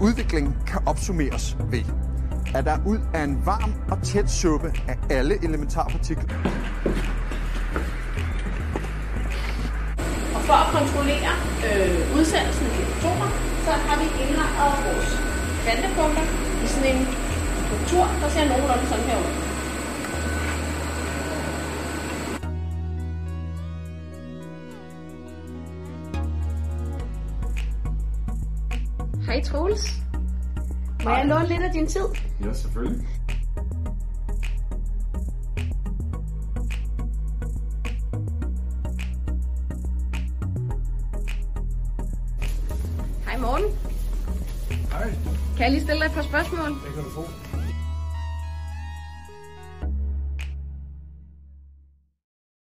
Udviklingen kan opsummeres ved, at der ud af en varm og tæt suppe af alle elementarpartikler, Og for at kontrollere øh, udsendelsen af elektroner, så har vi indlagt vores kvantepunkter i sådan en struktur, der ser nogenlunde sådan her ud. Hej Troels. Må jeg låne lidt af din tid? Ja, selvfølgelig. Hej Morten. Hej, Kan jeg lige stille dig et par spørgsmål? det kan du få.